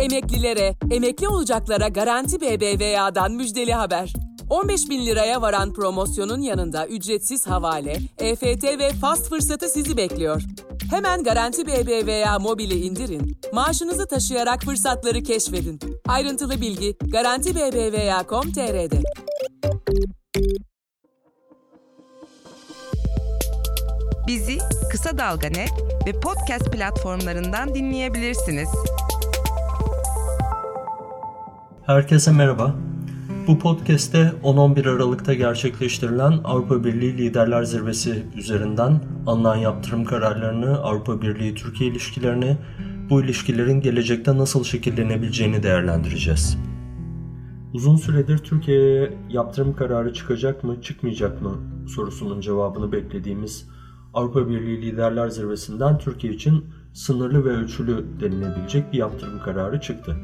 Emeklilere, emekli olacaklara Garanti BBVA'dan müjdeli haber. 15 bin liraya varan promosyonun yanında ücretsiz havale, EFT ve fast fırsatı sizi bekliyor. Hemen Garanti BBVA mobili indirin, maaşınızı taşıyarak fırsatları keşfedin. Ayrıntılı bilgi Garanti BBVA.com.tr'de. Bizi Kısa Dalga Net ve podcast platformlarından dinleyebilirsiniz. Herkese merhaba. Bu podcast'te 10-11 Aralık'ta gerçekleştirilen Avrupa Birliği Liderler Zirvesi üzerinden alınan yaptırım kararlarını, Avrupa Birliği-Türkiye ilişkilerini, bu ilişkilerin gelecekte nasıl şekillenebileceğini değerlendireceğiz. Uzun süredir Türkiye'ye yaptırım kararı çıkacak mı, çıkmayacak mı sorusunun cevabını beklediğimiz Avrupa Birliği Liderler Zirvesi'nden Türkiye için sınırlı ve ölçülü denilebilecek bir yaptırım kararı çıktı.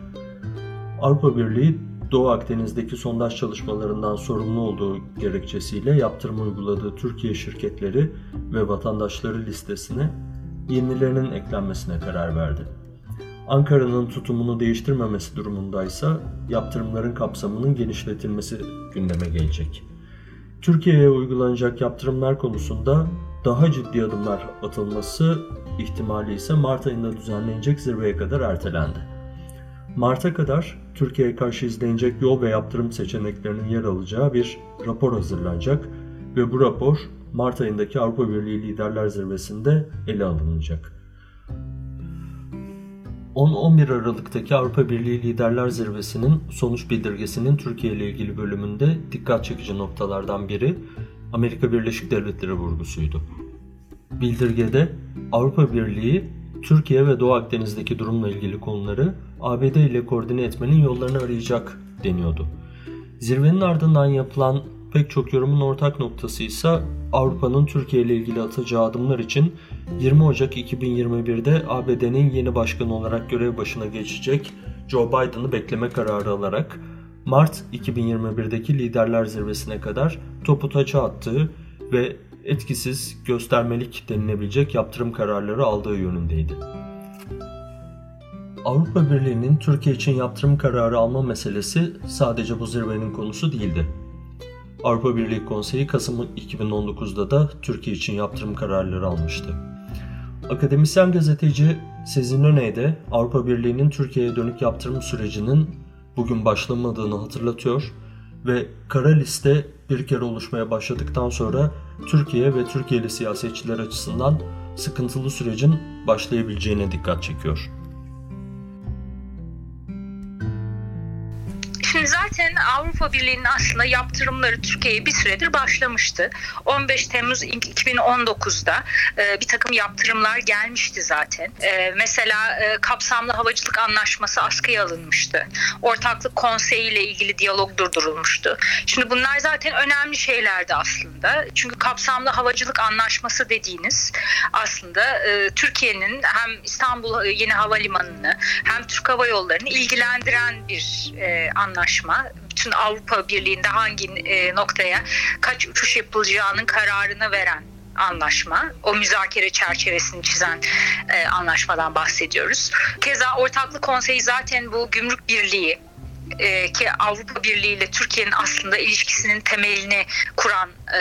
Avrupa Birliği Doğu Akdeniz'deki sondaj çalışmalarından sorumlu olduğu gerekçesiyle yaptırım uyguladığı Türkiye şirketleri ve vatandaşları listesine yenilerinin eklenmesine karar verdi. Ankara'nın tutumunu değiştirmemesi durumundaysa yaptırımların kapsamının genişletilmesi gündeme gelecek. Türkiye'ye uygulanacak yaptırımlar konusunda daha ciddi adımlar atılması ihtimali ise Mart ayında düzenlenecek zirveye kadar ertelendi. Mart'a kadar Türkiye'ye karşı izlenecek yol ve yaptırım seçeneklerinin yer alacağı bir rapor hazırlanacak ve bu rapor Mart ayındaki Avrupa Birliği Liderler Zirvesi'nde ele alınacak. 10-11 Aralık'taki Avrupa Birliği Liderler Zirvesi'nin sonuç bildirgesinin Türkiye ile ilgili bölümünde dikkat çekici noktalardan biri Amerika Birleşik Devletleri vurgusuydu. Bildirgede Avrupa Birliği Türkiye ve Doğu Akdeniz'deki durumla ilgili konuları ABD ile koordine etmenin yollarını arayacak deniyordu. Zirvenin ardından yapılan pek çok yorumun ortak noktası ise Avrupa'nın Türkiye ile ilgili atacağı adımlar için 20 Ocak 2021'de ABD'nin yeni başkanı olarak görev başına geçecek Joe Biden'ı bekleme kararı alarak Mart 2021'deki liderler zirvesine kadar topu taça attığı ve etkisiz göstermelik denilebilecek yaptırım kararları aldığı yönündeydi. Avrupa Birliği'nin Türkiye için yaptırım kararı alma meselesi sadece bu zirvenin konusu değildi. Avrupa Birliği Konseyi Kasım 2019'da da Türkiye için yaptırım kararları almıştı. Akademisyen gazeteci Sezin Öney de Avrupa Birliği'nin Türkiye'ye dönük yaptırım sürecinin bugün başlamadığını hatırlatıyor ve kara liste bir kere oluşmaya başladıktan sonra Türkiye ve Türkiye'li siyasetçiler açısından sıkıntılı sürecin başlayabileceğine dikkat çekiyor. Avrupa Birliği'nin aslında yaptırımları Türkiye'ye bir süredir başlamıştı. 15 Temmuz 2019'da e, bir takım yaptırımlar gelmişti zaten. E, mesela e, kapsamlı havacılık anlaşması askıya alınmıştı. Ortaklık konseyi ile ilgili diyalog durdurulmuştu. Şimdi bunlar zaten önemli şeylerdi aslında. Çünkü kapsamlı havacılık anlaşması dediğiniz aslında e, Türkiye'nin hem İstanbul Yeni Havalimanı'nı hem Türk Hava Yolları'nı ilgilendiren bir e, anlaşma bütün Avrupa Birliği'nde hangi e, noktaya kaç uçuş yapılacağının kararını veren anlaşma. O müzakere çerçevesini çizen e, anlaşmadan bahsediyoruz. Keza Ortaklık Konseyi zaten bu gümrük birliği e, ki Avrupa Birliği ile Türkiye'nin aslında ilişkisinin temelini kuran e,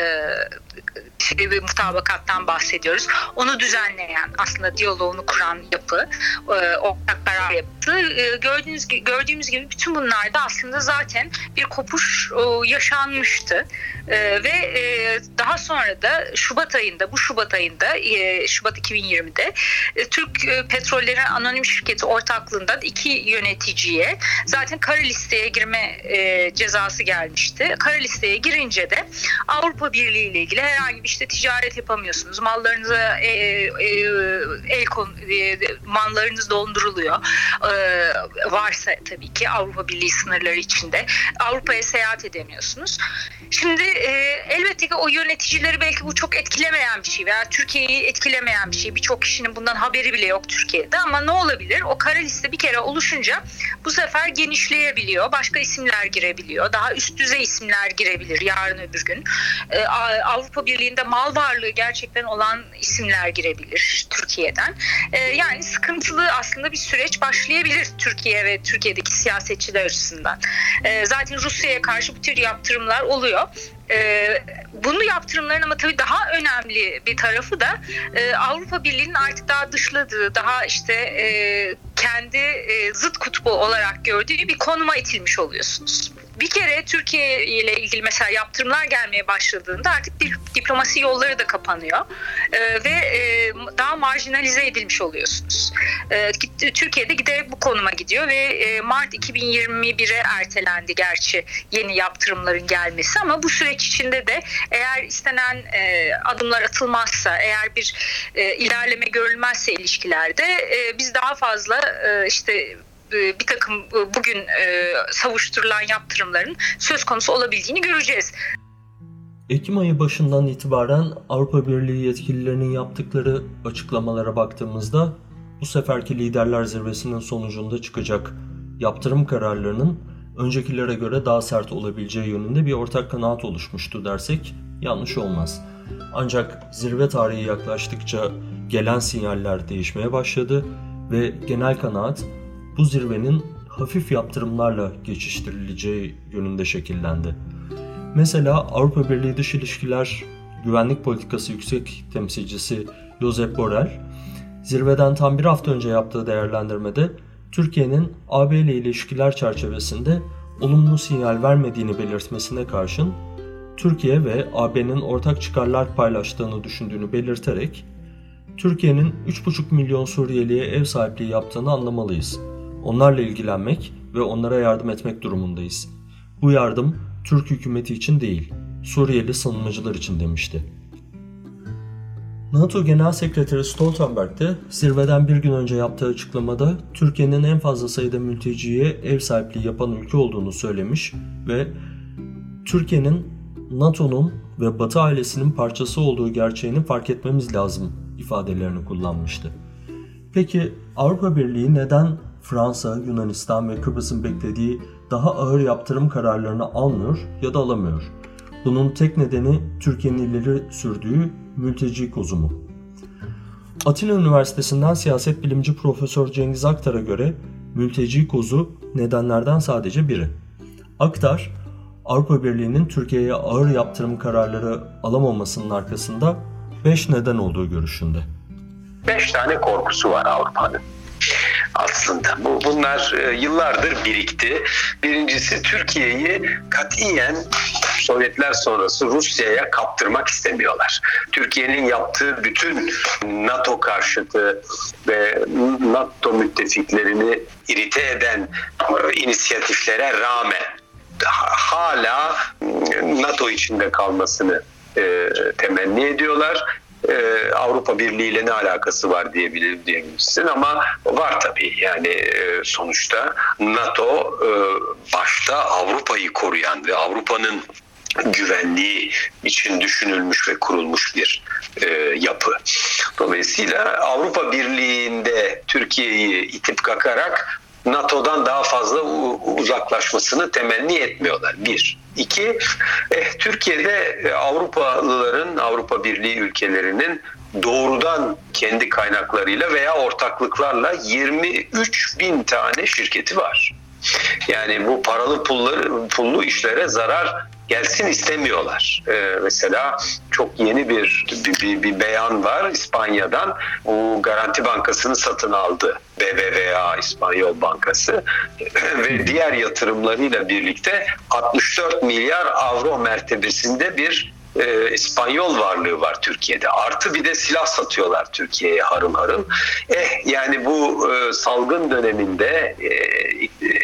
şey, bir mutabakattan bahsediyoruz. Onu düzenleyen aslında diyaloğunu kuran yapı, e, ortak karar yapısı. E, gördüğünüz, gördüğümüz gibi bütün bunlarda aslında zaten bir kopuş e, yaşanmıştı. E, ve e, daha sonra da Şubat ayında, bu Şubat ayında, e, Şubat 2020'de e, Türk e, Petrolleri Anonim Şirketi ortaklığından iki yöneticiye zaten kara listeye girme e, cezası gelmişti. Kara listeye girince de Avrupa Birliği ile ilgili herhangi bir işte ticaret yapamıyorsunuz. Mallarınıza e, e, e el kon, e, mallarınız donduruluyor. E, varsa tabii ki Avrupa Birliği sınırları içinde Avrupa'ya seyahat edemiyorsunuz. Şimdi e, elbette ki o yöneticileri belki bu çok etkilemeyen bir şey veya Türkiye'yi etkilemeyen bir şey. Birçok kişinin bundan haberi bile yok Türkiye'de ama ne olabilir? O kara liste bir kere oluşunca bu sefer genişleyebiliyor. Başka isimler girebiliyor. Daha üst düzey isimler girebilir yarın öbür gün. E, Avrupa Birliği'nde mal varlığı gerçekten olan isimler girebilir Türkiye'den. E, yani sıkıntılı aslında bir süreç başlayabilir Türkiye ve Türkiye'deki siyasetçiler açısından. E, zaten Rusya'ya karşı bu tür yaptırımlar oluyor. E, bunu yaptırımların ama tabii daha önemli bir tarafı da e, Avrupa Birliği'nin artık daha dışladığı, daha işte e, kendi e, zıt kutbu olarak gördüğü bir konuma itilmiş oluyorsunuz bir kere Türkiye ile ilgili mesela yaptırımlar gelmeye başladığında artık diplomasi yolları da kapanıyor e, ve e, daha marjinalize edilmiş oluyorsunuz. E, Türkiye'de giderek bu konuma gidiyor ve e, Mart 2021'e ertelendi gerçi yeni yaptırımların gelmesi ama bu süreç içinde de eğer istenen e, adımlar atılmazsa, eğer bir e, ilerleme görülmezse ilişkilerde e, biz daha fazla e, işte bir takım e, bugün e, savuşturulan yaptırımların söz konusu olabildiğini göreceğiz. Ekim ayı başından itibaren Avrupa Birliği yetkililerinin yaptıkları açıklamalara baktığımızda bu seferki liderler zirvesinin sonucunda çıkacak yaptırım kararlarının öncekilere göre daha sert olabileceği yönünde bir ortak kanaat oluşmuştu dersek yanlış olmaz. Ancak zirve tarihi yaklaştıkça gelen sinyaller değişmeye başladı ve genel kanaat bu zirvenin hafif yaptırımlarla geçiştirileceği yönünde şekillendi. Mesela Avrupa Birliği Dış İlişkiler Güvenlik Politikası Yüksek Temsilcisi Josep Borrell, zirveden tam bir hafta önce yaptığı değerlendirmede Türkiye'nin AB ile ilişkiler çerçevesinde olumlu sinyal vermediğini belirtmesine karşın Türkiye ve AB'nin ortak çıkarlar paylaştığını düşündüğünü belirterek Türkiye'nin 3,5 milyon Suriyeliye ev sahipliği yaptığını anlamalıyız. Onlarla ilgilenmek ve onlara yardım etmek durumundayız. Bu yardım Türk hükümeti için değil, Suriyeli sığınmacılar için demişti. NATO Genel Sekreteri Stoltenberg de zirveden bir gün önce yaptığı açıklamada Türkiye'nin en fazla sayıda mülteciye ev sahipliği yapan ülke olduğunu söylemiş ve Türkiye'nin NATO'nun ve Batı ailesinin parçası olduğu gerçeğini fark etmemiz lazım ifadelerini kullanmıştı. Peki Avrupa Birliği neden Fransa, Yunanistan ve Kıbrıs'ın beklediği daha ağır yaptırım kararlarını almıyor ya da alamıyor. Bunun tek nedeni Türkiye'nin ileri sürdüğü mülteci kozumu. Atina Üniversitesi'nden siyaset bilimci Profesör Cengiz Aktar'a göre mülteci kozu nedenlerden sadece biri. Aktar, Avrupa Birliği'nin Türkiye'ye ağır yaptırım kararları alamamasının arkasında 5 neden olduğu görüşünde. 5 tane korkusu var Avrupa'nın aslında. Bu bunlar e, yıllardır birikti. Birincisi Türkiye'yi katiyen Sovyetler sonrası Rusya'ya kaptırmak istemiyorlar. Türkiye'nin yaptığı bütün NATO karşıtı ve NATO müttefiklerini irite eden inisiyatiflere rağmen hala NATO içinde kalmasını e, temenni ediyorlar e, Avrupa Birliği ile ne alakası var diyebilir diyebilirsin ama var tabii yani e, sonuçta NATO e, başta Avrupa'yı koruyan ve Avrupa'nın güvenliği için düşünülmüş ve kurulmuş bir e, yapı. Dolayısıyla Avrupa Birliği'nde Türkiye'yi itip kakarak NATO'dan daha fazla uzaklaşmasını temenni etmiyorlar. Bir. İki, eh, Türkiye'de e, Avrupalıların, Avrupa Birliği ülkelerinin doğrudan kendi kaynaklarıyla veya ortaklıklarla 23 bin tane şirketi var. Yani bu paralı pulları, pullu işlere zarar gelsin istemiyorlar. Ee, mesela çok yeni bir, bir bir beyan var İspanya'dan. Bu Garanti Bankası'nı satın aldı. BBVA İspanyol Bankası ve diğer yatırımlarıyla birlikte 64 milyar avro mertebesinde bir e, İspanyol varlığı var Türkiye'de. Artı bir de silah satıyorlar Türkiye'ye harıl harıl. Eh yani bu e, salgın döneminde e,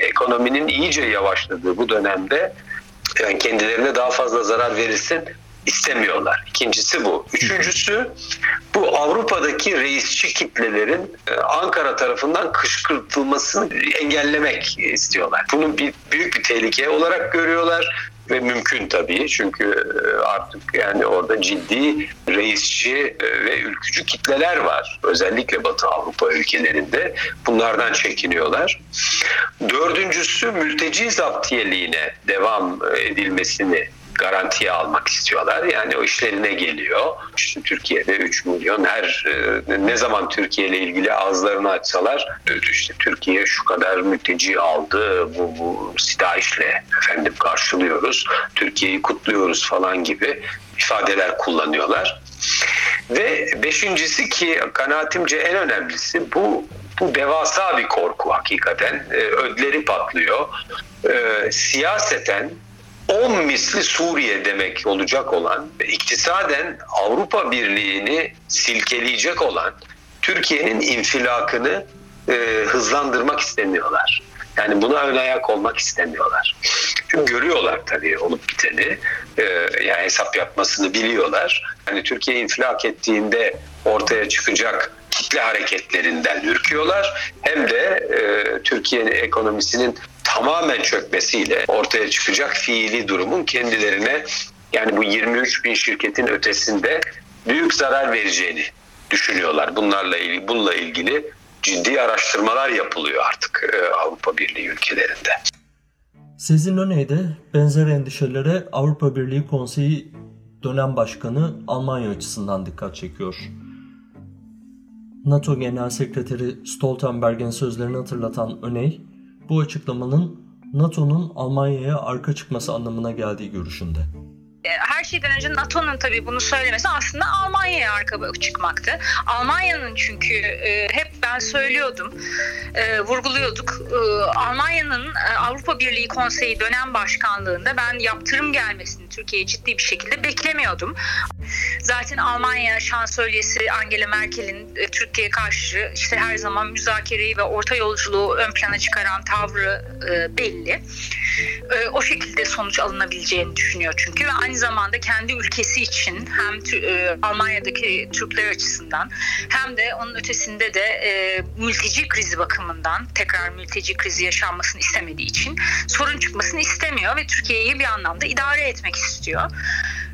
ekonominin iyice yavaşladığı bu dönemde yani kendilerine daha fazla zarar verilsin istemiyorlar. İkincisi bu. Üçüncüsü bu Avrupa'daki reisçi kitlelerin e, Ankara tarafından kışkırtılmasını engellemek istiyorlar. Bunu bir büyük bir tehlike olarak görüyorlar ve mümkün tabii çünkü e, artık yani orada ciddi reisçi e, ve ülkücü kitleler var. Özellikle Batı Avrupa ülkelerinde bunlardan çekiniyorlar. Dördüncüsü mülteci zaptiyeliğine devam edilmesini garantiye almak istiyorlar. Yani o işlerine geliyor. İşte Türkiye'de 3 milyon her e, ne zaman Türkiye ile ilgili ağızlarını açsalar işte Türkiye şu kadar mülteci aldı bu, bu ile efendim karşılıyoruz. Türkiye'yi kutluyoruz falan gibi ifadeler kullanıyorlar. Ve beşincisi ki kanaatimce en önemlisi bu bu devasa bir korku hakikaten. E, ödleri patlıyor. E, siyaseten 10 misli Suriye demek olacak olan, iktisaden Avrupa Birliği'ni silkeleyecek olan Türkiye'nin infilakını e, hızlandırmak istemiyorlar. Yani buna ön ayak olmak istemiyorlar. Çünkü görüyorlar tabii olup biteni. E, yani hesap yapmasını biliyorlar. Hani Türkiye infilak ettiğinde ortaya çıkacak kitle hareketlerinden ürküyorlar. Hem de e, Türkiye'nin ekonomisinin tamamen çökmesiyle ortaya çıkacak fiili durumun kendilerine yani bu 23 bin şirketin ötesinde büyük zarar vereceğini düşünüyorlar. Bunlarla ilgili, bununla ilgili ciddi araştırmalar yapılıyor artık e, Avrupa Birliği ülkelerinde. Sizin öneyde benzer endişelere Avrupa Birliği Konseyi dönem başkanı Almanya açısından dikkat çekiyor. NATO Genel Sekreteri Stoltenberg'in sözlerini hatırlatan Öney, bu açıklamanın NATO'nun Almanya'ya arka çıkması anlamına geldiği görüşünde. E, her şeyden önce NATO'nun tabii bunu söylemesi aslında Almanya'ya arka çıkmaktı. Almanya'nın çünkü e, hep ben söylüyordum, e, vurguluyorduk. E, Almanya'nın e, Avrupa Birliği Konseyi dönem başkanlığında ben yaptırım gelmesini Türkiye'ye ciddi bir şekilde beklemiyordum. Zaten Almanya şansölyesi Angela Merkel'in e, Türkiye'ye karşı işte her zaman müzakereyi ve orta yolculuğu ön plana çıkaran tavrı e, belli. E, o şekilde sonuç alınabileceğini düşünüyor çünkü ve aynı zamanda kendi ülkesi için hem e, Almanya'daki Türkler açısından hem de onun ötesinde de e, mülteci krizi bakımından tekrar mülteci krizi yaşanmasını istemediği için sorun çıkmasını istemiyor ve Türkiye'yi bir anlamda idare etmek istiyor.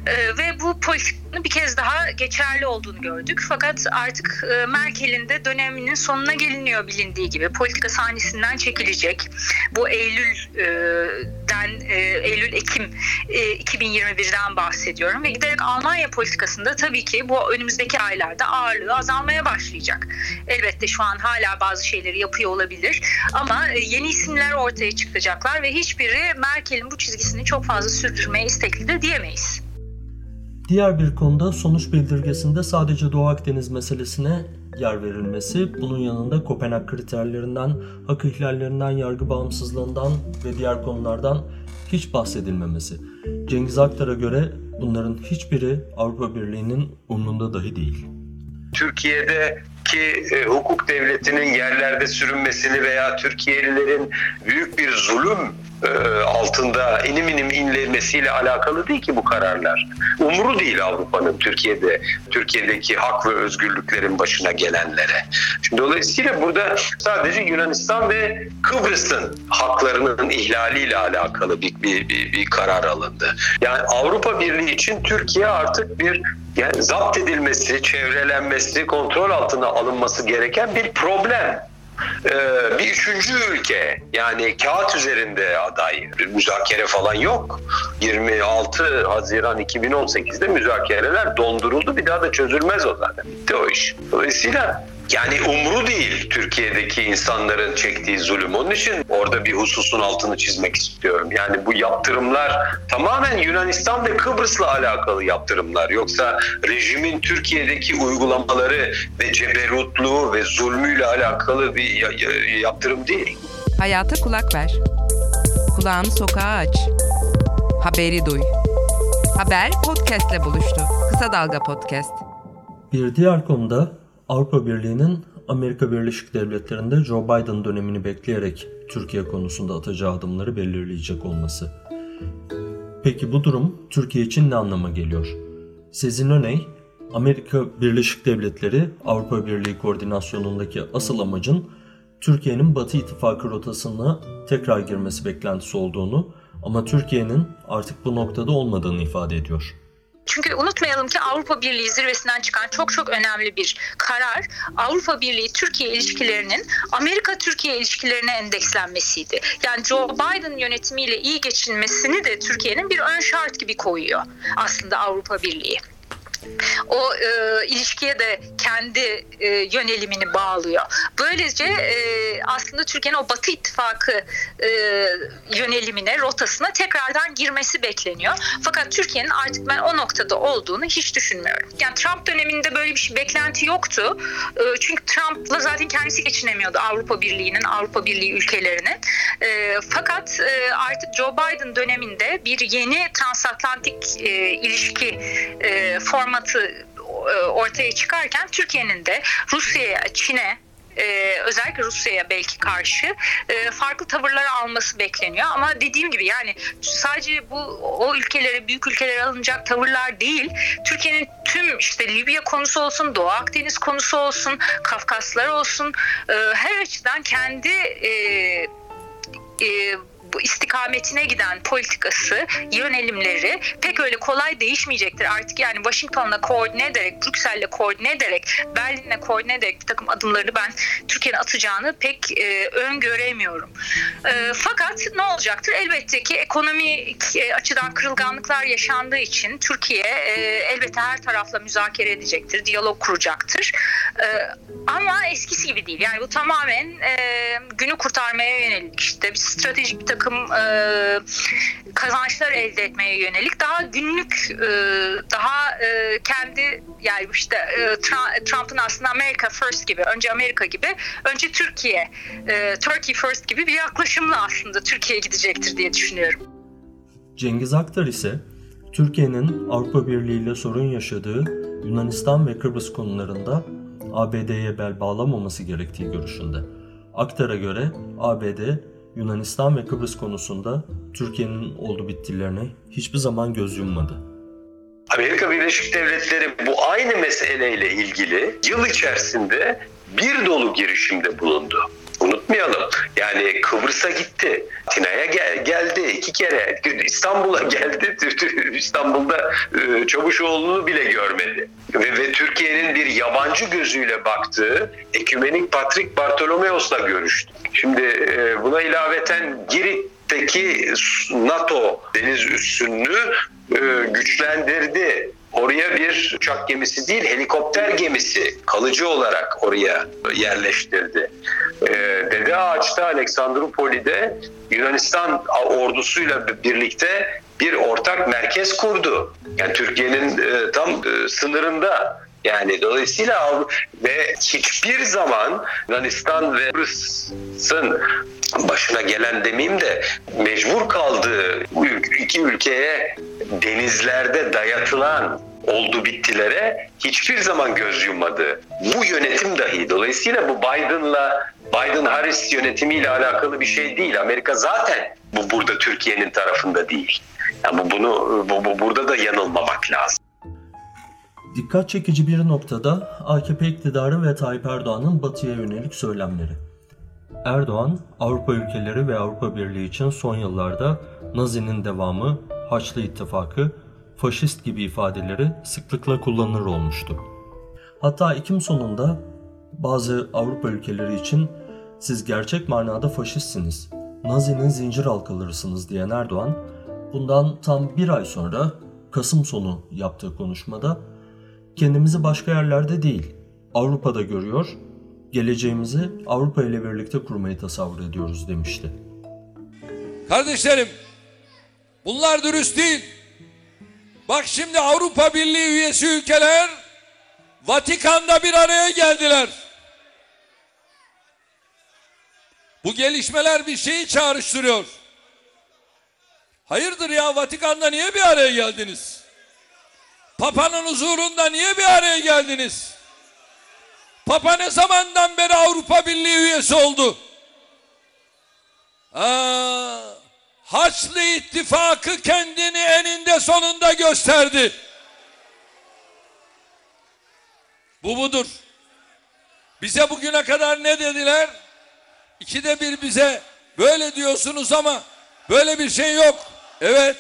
Ee, ve bu politikanın bir kez daha geçerli olduğunu gördük. Fakat artık e, Merkel'in de döneminin sonuna geliniyor bilindiği gibi. Politika sahnesinden çekilecek. Bu Eylül'den, e, Eylül-Ekim e, 2021'den bahsediyorum. Ve giderek Almanya politikasında tabii ki bu önümüzdeki aylarda ağırlığı azalmaya başlayacak. Elbette şu an hala bazı şeyleri yapıyor olabilir. Ama yeni isimler ortaya çıkacaklar ve hiçbiri Merkel'in bu çizgisini çok fazla sürdürmeye istekli de diyemeyiz. Diğer bir konuda sonuç bildirgesinde sadece Doğu Akdeniz meselesine yer verilmesi, bunun yanında Kopenhag kriterlerinden, hak ihlallerinden, yargı bağımsızlığından ve diğer konulardan hiç bahsedilmemesi. Cengiz Aktar'a göre bunların hiçbiri Avrupa Birliği'nin umrunda dahi değil. Türkiye'deki e, hukuk devletinin yerlerde sürünmesini veya Türkiye'lilerin büyük bir zulüm e, altında inim inim inlemesiyle alakalı değil ki bu kararlar. Umru değil Avrupa'nın Türkiye'de Türkiye'deki hak ve özgürlüklerin başına gelenlere. Şimdi dolayısıyla burada sadece Yunanistan ve Kıbrıs'ın haklarının ihlaliyle alakalı bir, bir, bir, bir karar alındı. Yani Avrupa Birliği için Türkiye artık bir yani zapt edilmesi, çevrelenmesi, kontrol altına alınması gereken bir problem. Ee, bir üçüncü ülke yani kağıt üzerinde aday müzakere falan yok. 26 Haziran 2018'de müzakereler donduruldu bir daha da çözülmez o zaten bitti o iş. Dolayısıyla yani umru değil Türkiye'deki insanların çektiği zulüm. Onun için orada bir hususun altını çizmek istiyorum. Yani bu yaptırımlar tamamen Yunanistan ve Kıbrıs'la alakalı yaptırımlar. Yoksa rejimin Türkiye'deki uygulamaları ve ceberutluğu ve zulmüyle alakalı bir yaptırım değil. Hayata kulak ver. Kulağını sokağa aç. Haberi duy. Haber podcastle buluştu. Kısa Dalga Podcast. Bir diğer konuda Avrupa Birliği'nin Amerika Birleşik Devletleri'nde Joe Biden dönemini bekleyerek Türkiye konusunda atacağı adımları belirleyecek olması. Peki bu durum Türkiye için ne anlama geliyor? Sezin Öney, Amerika Birleşik Devletleri Avrupa Birliği koordinasyonundaki asıl amacın Türkiye'nin Batı İttifakı rotasına tekrar girmesi beklentisi olduğunu ama Türkiye'nin artık bu noktada olmadığını ifade ediyor. Çünkü unutmayalım ki Avrupa Birliği zirvesinden çıkan çok çok önemli bir karar Avrupa Birliği Türkiye ilişkilerinin Amerika Türkiye ilişkilerine endekslenmesiydi. Yani Joe Biden yönetimiyle iyi geçinmesini de Türkiye'nin bir ön şart gibi koyuyor aslında Avrupa Birliği o e, ilişkiye de kendi e, yönelimini bağlıyor. Böylece e, aslında Türkiye'nin o Batı ittifakı e, yönelimine, rotasına tekrardan girmesi bekleniyor. Fakat Türkiye'nin artık ben o noktada olduğunu hiç düşünmüyorum. Yani Trump döneminde böyle bir şey beklenti yoktu. E, çünkü Trump'la zaten kendisi geçinemiyordu Avrupa Birliği'nin, Avrupa Birliği ülkelerinin. E, fakat e, artık Joe Biden döneminde bir yeni transatlantik e, ilişki e, formatı e, ortaya çıkarken Türkiye'nin de Rusya'ya, Çin'e ee, özellikle Rusya'ya belki karşı e, farklı tavırlar alması bekleniyor. Ama dediğim gibi yani sadece bu o ülkelere, büyük ülkelere alınacak tavırlar değil. Türkiye'nin tüm işte Libya konusu olsun, Doğu Akdeniz konusu olsun, Kafkaslar olsun e, her açıdan kendi e, e, bu istikametine giden politikası, yönelimleri pek öyle kolay değişmeyecektir. Artık yani Washington'la koordine ederek, Brüksel'le koordine ederek, Berlin'le koordine ederek bir takım adımları ben Türkiye'nin atacağını pek e, öngöremiyorum. E, fakat ne olacaktır? Elbette ki ekonomik e, açıdan kırılganlıklar yaşandığı için Türkiye e, elbette her tarafla müzakere edecektir, diyalog kuracaktır. E, ama eskisi gibi değil. Yani bu tamamen e, günü kurtarmaya yönelik işte bir stratejik bir takım e, kazançlar elde etmeye yönelik daha günlük e, daha e, kendi yani işte e, Trump'ın aslında America First gibi önce Amerika gibi önce Türkiye e, Turkey First gibi bir yaklaşımla aslında Türkiye gidecektir diye düşünüyorum. Cengiz Aktar ise Türkiye'nin Avrupa Birliği ile sorun yaşadığı Yunanistan ve Kıbrıs konularında ABD'ye bel bağlamaması gerektiği görüşünde. Aktar'a göre ABD Yunanistan ve Kıbrıs konusunda Türkiye'nin oldu bittilerine hiçbir zaman göz yummadı. Amerika Birleşik Devletleri bu aynı meseleyle ilgili yıl içerisinde bir dolu girişimde bulundu. Unutmayalım. Yani Kıbrıs'a gitti. Atina'ya gel, geldi iki kere. İstanbul'a geldi. İstanbul'da e, Çavuşoğlu'nu bile görmedi. Ve, ve Türkiye'nin bir yabancı gözüyle baktığı Ekümenik Patrik Bartolomeos'la görüştü. Şimdi e, buna ilaveten Girit'teki NATO deniz üssünlüğü e, güçlendirdi oraya bir uçak gemisi değil helikopter gemisi kalıcı olarak oraya yerleştirdi. Ee, Dede Ağaç'ta Aleksandropoli'de Yunanistan ordusuyla birlikte bir ortak merkez kurdu. Yani Türkiye'nin e, tam e, sınırında yani dolayısıyla ve hiçbir zaman Yunanistan ve Kıbrıs'ın başına gelen demeyeyim de mecbur kaldığı iki ülkeye denizlerde dayatılan oldu bittilere hiçbir zaman göz yummadı. Bu yönetim dahi. Dolayısıyla bu Biden'la Biden-Harris yönetimiyle alakalı bir şey değil. Amerika zaten bu burada Türkiye'nin tarafında değil. Yani bunu bu, bu burada da yanılmamak lazım. Dikkat çekici bir noktada AKP iktidarı ve Tayyip Erdoğan'ın batıya yönelik söylemleri. Erdoğan, Avrupa ülkeleri ve Avrupa Birliği için son yıllarda Nazi'nin devamı, Haçlı İttifakı, faşist gibi ifadeleri sıklıkla kullanılır olmuştu. Hatta Ekim sonunda bazı Avrupa ülkeleri için siz gerçek manada faşistsiniz, Nazi'nin zincir halkalarısınız diyen Erdoğan, bundan tam bir ay sonra Kasım sonu yaptığı konuşmada kendimizi başka yerlerde değil, Avrupa'da görüyor, geleceğimizi Avrupa ile birlikte kurmayı tasavvur ediyoruz demişti. Kardeşlerim, bunlar dürüst değil. Bak şimdi Avrupa Birliği üyesi ülkeler Vatikan'da bir araya geldiler. Bu gelişmeler bir şeyi çağrıştırıyor. Hayırdır ya Vatikan'da niye bir araya geldiniz? Papa'nın huzurunda niye bir araya geldiniz? Papa ne zamandan beri Avrupa Birliği üyesi oldu? Aa, Haçlı ittifakı kendini eninde sonunda gösterdi. Bu budur. Bize bugüne kadar ne dediler? İkide bir bize böyle diyorsunuz ama böyle bir şey yok. Evet.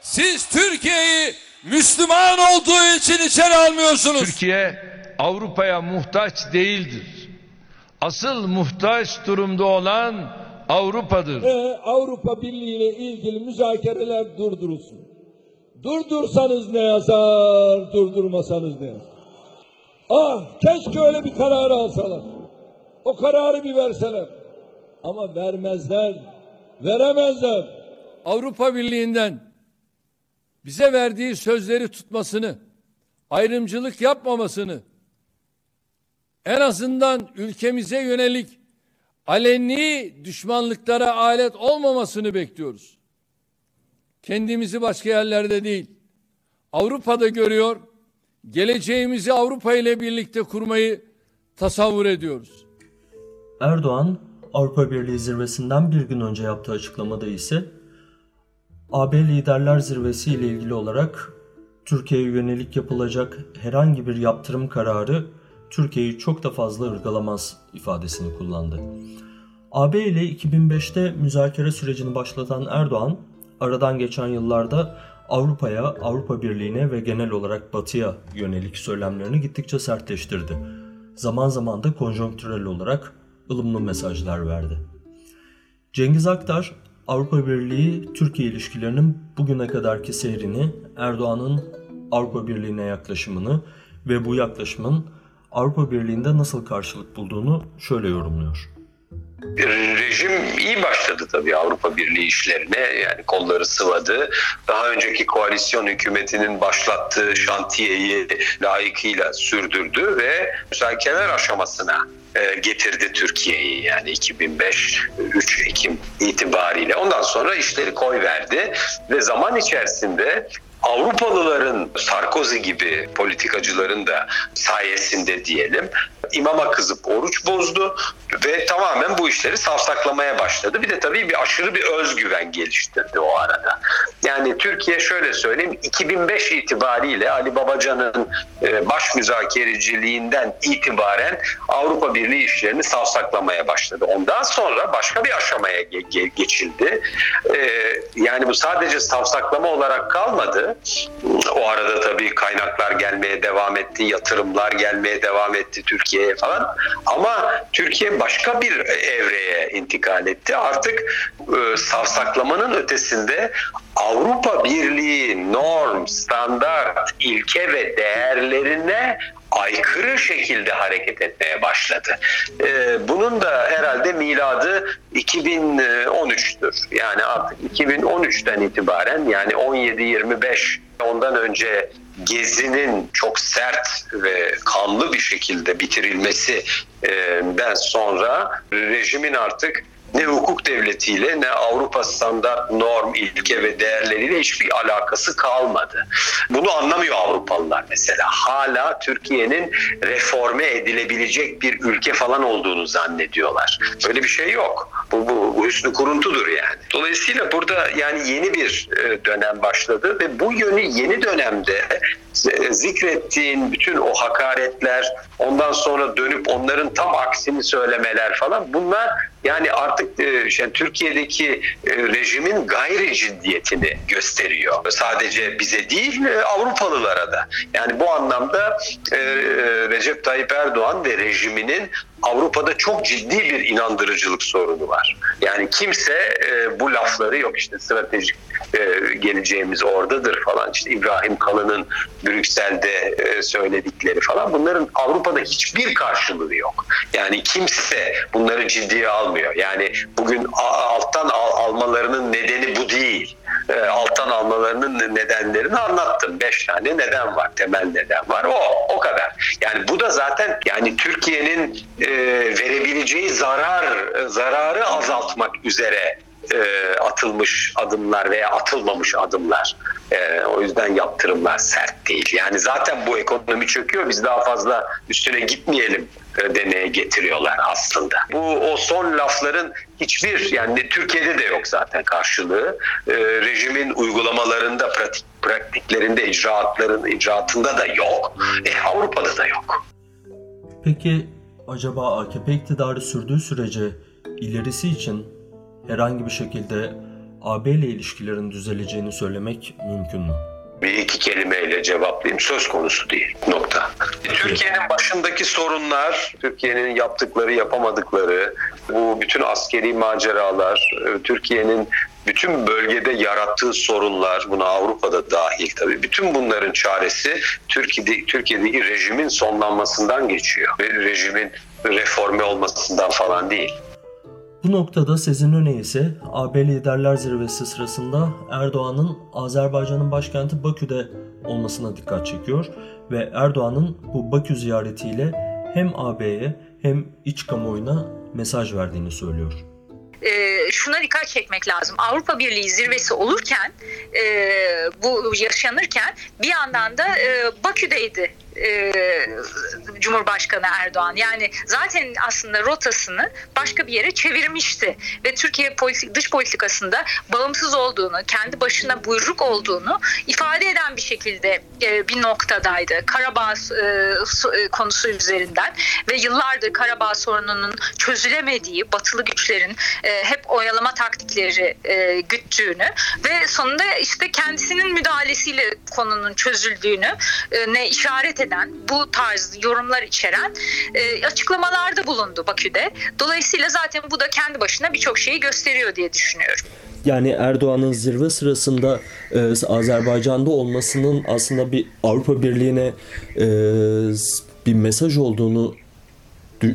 Siz Türkiye'yi Müslüman olduğu için içeri almıyorsunuz. Türkiye Avrupa'ya muhtaç değildir. Asıl muhtaç durumda olan Avrupa'dır. Ee, Avrupa Birliği ile ilgili müzakereler durdurulsun. Durdursanız ne yazar, durdurmasanız ne yazar. Ah keşke öyle bir karar alsalar. O kararı bir verseler. Ama vermezler, veremezler. Avrupa Birliği'nden bize verdiği sözleri tutmasını, ayrımcılık yapmamasını, en azından ülkemize yönelik aleni düşmanlıklara alet olmamasını bekliyoruz. Kendimizi başka yerlerde değil, Avrupa'da görüyor, geleceğimizi Avrupa ile birlikte kurmayı tasavvur ediyoruz. Erdoğan Avrupa Birliği zirvesinden bir gün önce yaptığı açıklamada ise AB Liderler Zirvesi ile ilgili olarak Türkiye'ye yönelik yapılacak herhangi bir yaptırım kararı Türkiye'yi çok da fazla ırgalamaz ifadesini kullandı. AB ile 2005'te müzakere sürecini başlatan Erdoğan, aradan geçen yıllarda Avrupa'ya, Avrupa Birliği'ne ve genel olarak Batı'ya yönelik söylemlerini gittikçe sertleştirdi. Zaman zaman da konjonktürel olarak ılımlı mesajlar verdi. Cengiz Aktar, Avrupa Birliği Türkiye ilişkilerinin bugüne kadarki seyrini, Erdoğan'ın Avrupa Birliği'ne yaklaşımını ve bu yaklaşımın Avrupa Birliği'nde nasıl karşılık bulduğunu şöyle yorumluyor. Rejim iyi başladı tabii Avrupa Birliği işlerine yani kolları sıvadı. Daha önceki koalisyon hükümetinin başlattığı şantiyeyi layıkıyla sürdürdü ve müzakereler aşamasına e, getirdi Türkiye'yi yani 2005 3 Ekim itibariyle. Ondan sonra işleri koy verdi ve zaman içerisinde Avrupalıların Sarkozy gibi politikacıların da sayesinde diyelim imama kızıp oruç bozdu ve tamamen bu işleri safsaklamaya başladı. Bir de tabii bir aşırı bir özgüven geliştirdi o arada. Yani Türkiye şöyle söyleyeyim 2005 itibariyle Ali Babacan'ın e, baş müzakereciliğinden itibaren Avrupa Birliği işlerini safsaklamaya başladı. Ondan sonra başka bir aşamaya geçildi. E, yani bu sadece safsaklama olarak kalmadı. O arada tabii kaynaklar gelmeye devam etti, yatırımlar gelmeye devam etti Türkiye'ye falan. Ama Türkiye başka bir evreye intikal etti. Artık e, savsaklamanın ötesinde Avrupa Birliği norm, standart, ilke ve değerlerine aykırı şekilde hareket etmeye başladı. Ee, bunun da herhalde miladı 2013'tür. Yani artık 2013'ten itibaren yani 17-25 ondan önce Gezi'nin çok sert ve kanlı bir şekilde bitirilmesinden sonra rejimin artık ne hukuk devletiyle ne Avrupa standart norm, ilke ve değerleriyle hiçbir alakası kalmadı. Bunu anlamıyor Avrupalılar mesela. Hala Türkiye'nin reforme edilebilecek bir ülke falan olduğunu zannediyorlar. Böyle bir şey yok. Bu, bu, bu hüsnü kuruntudur yani. Dolayısıyla burada yani yeni bir e, dönem başladı ve bu yönü yeni dönemde e, zikrettiğin bütün o hakaretler, ondan sonra dönüp onların tam aksini söylemeler falan bunlar yani artık e, şey, Türkiye'deki e, rejimin gayri ciddiyetini gösteriyor. Sadece bize değil e, Avrupalılara da. Yani bu anlamda Recep Tayyip Erdoğan ve rejiminin Avrupa'da çok ciddi bir inandırıcılık sorunu var. Yani kimse bu lafları yok işte stratejik geleceğimiz oradadır falan işte İbrahim Kalın'ın Brüksel'de e, söyledikleri falan bunların Avrupa'da hiçbir karşılığı yok. Yani kimse bunları ciddiye almıyor. Yani bugün alttan al, almalarının nedeni bu değil. E, alttan almalarının nedenlerini anlattım. Beş tane neden var, temel neden var. O, o kadar. Yani bu da zaten yani Türkiye'nin e, verebileceği zarar, zararı azaltmak üzere e, atılmış adımlar veya atılmamış adımlar. E, o yüzden yaptırımlar sert değil. Yani zaten bu ekonomi çöküyor. Biz daha fazla üstüne gitmeyelim e, demeye getiriyorlar aslında. Bu o son lafların hiçbir yani Türkiye'de de yok zaten karşılığı. E, rejimin uygulamalarında, pratik pratiklerinde, icraatların icraatında da yok. E, Avrupa'da da yok. Peki acaba AKP iktidarı sürdüğü sürece ilerisi için herhangi bir şekilde AB ile ilişkilerin düzeleceğini söylemek mümkün mü? bir iki kelimeyle cevaplayayım söz konusu değil. Nokta. Türkiye'nin başındaki sorunlar, Türkiye'nin yaptıkları, yapamadıkları, bu bütün askeri maceralar, Türkiye'nin bütün bölgede yarattığı sorunlar, buna Avrupa'da dahil tabii. Bütün bunların çaresi Türkiye'de, Türkiye'deki rejimin sonlanmasından geçiyor. Ve rejimin reforme olmasından falan değil. Bu noktada Sezin Öne ise AB Liderler Zirvesi sırasında Erdoğan'ın Azerbaycan'ın başkenti Bakü'de olmasına dikkat çekiyor ve Erdoğan'ın bu Bakü ziyaretiyle hem AB'ye hem iç kamuoyuna mesaj verdiğini söylüyor e, şuna dikkat çekmek lazım. Avrupa Birliği zirvesi olurken e, bu yaşanırken bir yandan da e, Bakü'deydi e, Cumhurbaşkanı Erdoğan. Yani zaten aslında rotasını başka bir yere çevirmişti ve Türkiye politik, dış politikasında bağımsız olduğunu, kendi başına buyruk olduğunu ifade eden bir şekilde e, bir noktadaydı. Karabağ e, e, konusu üzerinden ve yıllardır Karabağ sorununun çözülemediği batılı güçlerin e, hep oyalama taktikleri e, güttüğünü ve sonunda işte kendisinin müdahalesiyle konunun çözüldüğünü e, ne işaret eden bu tarz yorumlar içeren e, açıklamalarda bulundu Bakü'de. Dolayısıyla zaten bu da kendi başına birçok şeyi gösteriyor diye düşünüyorum. Yani Erdoğan'ın zirve sırasında e, Azerbaycan'da olmasının aslında bir Avrupa Birliği'ne e, bir mesaj olduğunu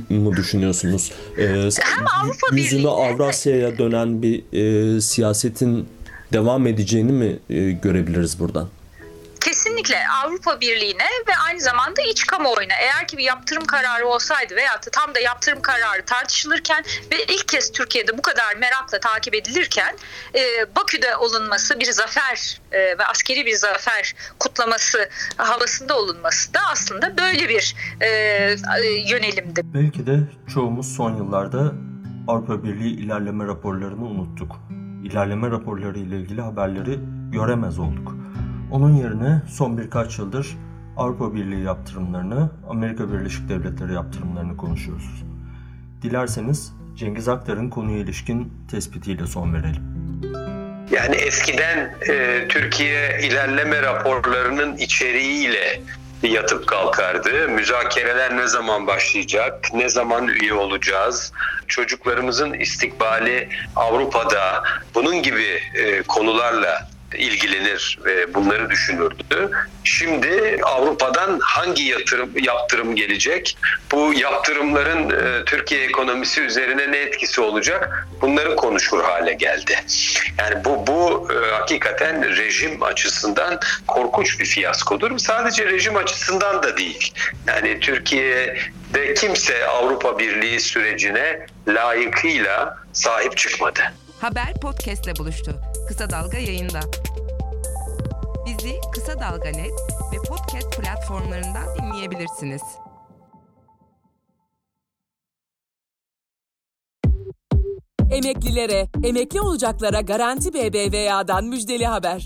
mu düşünüyorsunuz? Ee, Hem Avrupa yüzünü Avrasya'ya dönen bir e, siyasetin devam edeceğini mi e, görebiliriz buradan? Kesinlikle Avrupa Birliği'ne ve aynı zamanda iç kamuoyuna eğer ki bir yaptırım kararı olsaydı veya da tam da yaptırım kararı tartışılırken ve ilk kez Türkiye'de bu kadar merakla takip edilirken e, Bakü'de olunması bir zafer e, ve askeri bir zafer kutlaması havasında olunması da aslında böyle bir e, yönelimdi. Belki de çoğumuz son yıllarda Avrupa Birliği ilerleme raporlarını unuttuk. İlerleme raporları ile ilgili haberleri göremez olduk. Onun yerine son birkaç yıldır Avrupa Birliği yaptırımlarını, Amerika Birleşik Devletleri yaptırımlarını konuşuyoruz. Dilerseniz Cengiz Aktar'ın konuya ilişkin tespitiyle son verelim. Yani eskiden e, Türkiye ilerleme raporlarının içeriğiyle yatıp kalkardı. Müzakereler ne zaman başlayacak? Ne zaman üye olacağız? Çocuklarımızın istikbali Avrupa'da bunun gibi e, konularla ilgilenir ve bunları düşünürdü. Şimdi Avrupa'dan hangi yatırım yaptırım gelecek? Bu yaptırımların e, Türkiye ekonomisi üzerine ne etkisi olacak? Bunları konuşur hale geldi. Yani bu bu e, hakikaten rejim açısından korkunç bir fiyaskodur. Sadece rejim açısından da değil. Yani Türkiye'de kimse Avrupa Birliği sürecine layıkıyla sahip çıkmadı. Haber podcastle buluştu. Kısa Dalga yayında. Bizi Kısa Dalga Net ve podcast platformlarından dinleyebilirsiniz. Emeklilere, emekli olacaklara Garanti BBVA'dan müjdeli haber.